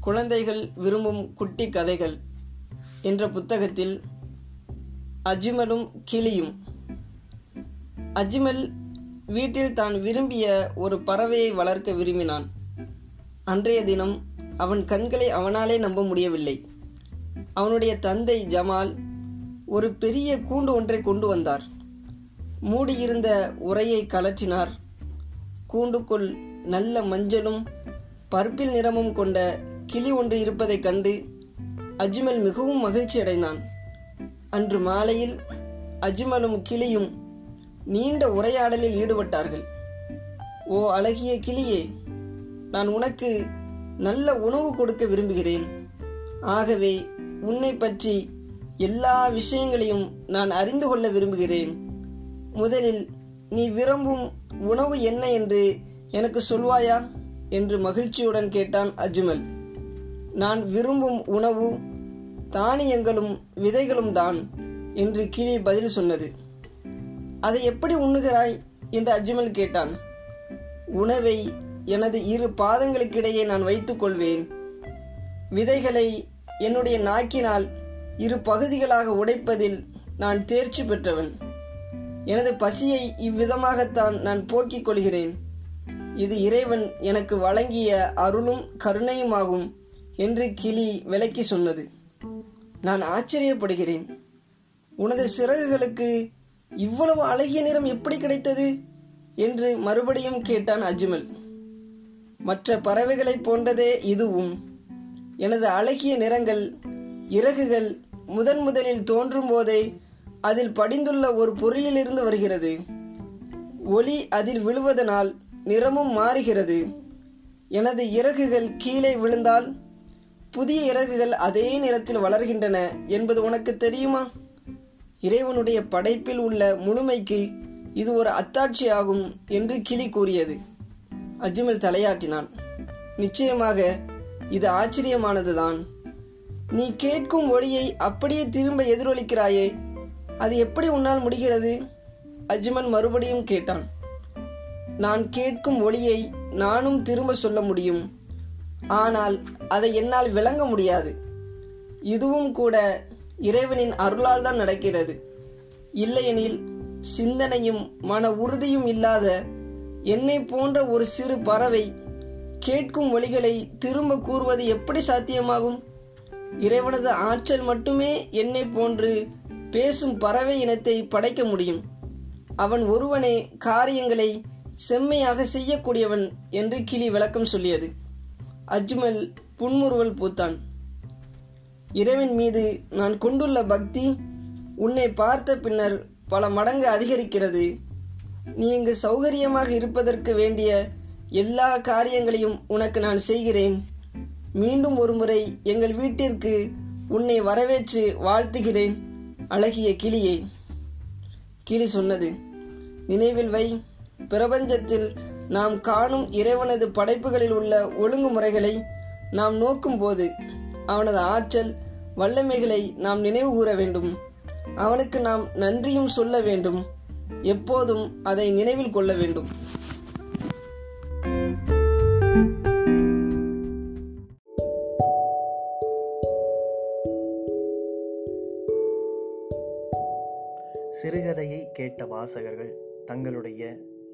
குழந்தைகள் விரும்பும் குட்டி கதைகள் என்ற புத்தகத்தில் அஜ்மலும் கிளியும். அஜ்மல் வீட்டில் தான் விரும்பிய ஒரு பறவையை வளர்க்க விரும்பினான். அன்றைய தினம் அவன் கண்களை அவனாலே நம்ப முடியவில்லை. அவனுடைய தந்தை ஜமால் ஒரு பெரிய கூண்டு ஒன்றை கொண்டு வந்தார். மூடியிருந்த உரையை கலற்றினார். கூண்டுக்குள் நல்ல மஞ்சளும் பர்பிள் நிறமும் கொண்ட கிளி ஒன்று இருப்பதைக் கண்டு அஜ்மல் மிகவும் மகிழ்ச்சி அடைந்தான். அன்று மாலையில் அஜ்மலும் கிளியும் நீண்ட உரையாடலில் ஈடுபட்டார்கள். ஓ அழகிய கிளியே நான் உனக்கு நல்ல உணவு கொடுக்க விரும்புகிறேன். ஆகவே உன்னை பற்றி எல்லா விஷயங்களையும் நான் அறிந்து கொள்ள விரும்புகிறேன். முதலில் நீ விரும்பும் உணவு என்ன என்று எனக்கு சொல்வாயா? என்று மகிழ்ச்சியுடன் கேட்டான் அஜ்மல். நான் விரும்பும் உணவு தானியங்களும் விதைகளும் தான் என்று கிளி பதில் சொன்னது. அதை எப்படி உண்ணுகிறாய்? என்று அஜ்மல் கேட்டான். உணவை எனது இரு பாதங்களுக்கிடையே நான் வைத்துக் கொள்வேன். விதைகளை என்னுடைய நாக்கினால் இரு பகுதிகளாக உடைப்பதில் நான் தேர்ச்சி பெற்றவன். எனது பசியை இவ்விதமாகத்தான் நான் போக்கிக் கொள்கிறேன். இது இறைவன் எனக்கு வழங்கிய அருளும் கருணையுமாகும். என்று கிளி விளக்கி சொன்னது. நான் ஆச்சரியப்படுகிறேன். உனது சிறகுகளுக்கு இவ்வளவு அழகிய நிறம் எப்படி கிடைத்தது? என்று மறுபடியும் கேட்டான் அஜ்மல். மற்ற பறவைகளைப் போன்றதே இதுவும். எனது அழகிய நிறங்கள் இறகுகள் முதன் முதலில் தோன்றும் போதே அதில் படிந்துள்ள ஒரு பொருளிலிருந்து வருகிறது. ஒளி அதில் விழுவதனால் நிறமும் மாறுகிறது. எனது இறகுகள் கீழே விழுந்தால் புதிய இறகுகள் அதே நிறத்தில் வளர்கின்றன என்பது உனக்கு தெரியுமா? இறைவனுடைய படைப்பில் உள்ள முழுமைக்கு இது ஒரு அத்தாட்சியாகும் என்று கிளி கூறியது. அஜ்மல் தலையாட்டினான். நிச்சயமாக இது ஆச்சரியமானதுதான். நீ கேட்கும் ஒளியை அப்படியே திரும்ப எதிரொலிக்கிறாயே அது எப்படி உன்னால் முடிகிறது? அஜ்மல் மறுபடியும் கேட்டான். நான் கேட்கும் ஒளியை நானும் திரும்ப சொல்ல முடியும். ஆனால் அதை என்னால் விளங்க முடியாது. இதுவும் கூட இறைவனின் அருளால் தான் நடக்கிறது. இல்லையெனில் சிந்தனையும் மன உறுதியும் இல்லாத என்னை போன்ற ஒரு சிறு பறவை கேட்கும் ஒளிகளை திரும்ப கூறுவது எப்படி சாத்தியமாகும்? இறைவனது ஆற்றல் மட்டுமே என்னை போன்று பேசும் பறவை இனத்தை படைக்க முடியும். அவன் ஒருவனே காரியங்களை செம்மையாக செய்யக்கூடியவன் என்று கிளி விளக்கம் சொல்லியது. அஜ்மல் புன்முறுவல் பூத்தான். இறைவன் மீது நான் கொண்டுள்ள பக்தி உன்னை பார்த்த பின்னர் பல மடங்கு அதிகரிக்கிறது. நீ இங்கு சௌகரியமாக இருப்பதற்கு வேண்டிய எல்லா காரியங்களையும் உனக்கு நான் செய்கிறேன். மீண்டும் ஒருமுறை எங்கள் வீட்டிற்கு உன்னை வரவேற்று வாழ்த்துகிறேன் அழகிய கிளியை. கிளி சொன்னது நினைவில் வை பிரபஞ்சத்தில் நாம் காணும் இறைவனது படைப்புகளில் உள்ள ஒழுங்குமுறைகளை நாம் நோக்கும்போது அவனது ஆற்றல் வல்லமைகளை நாம் நினைவு கூற வேண்டும். அவனுக்கு நாம் நன்றியும் சொல்ல வேண்டும். எப்போதும் அதை நினைவில் கொள்ள வேண்டும். சிறுகதையை கேட்ட வாசகர்கள் தங்களுடைய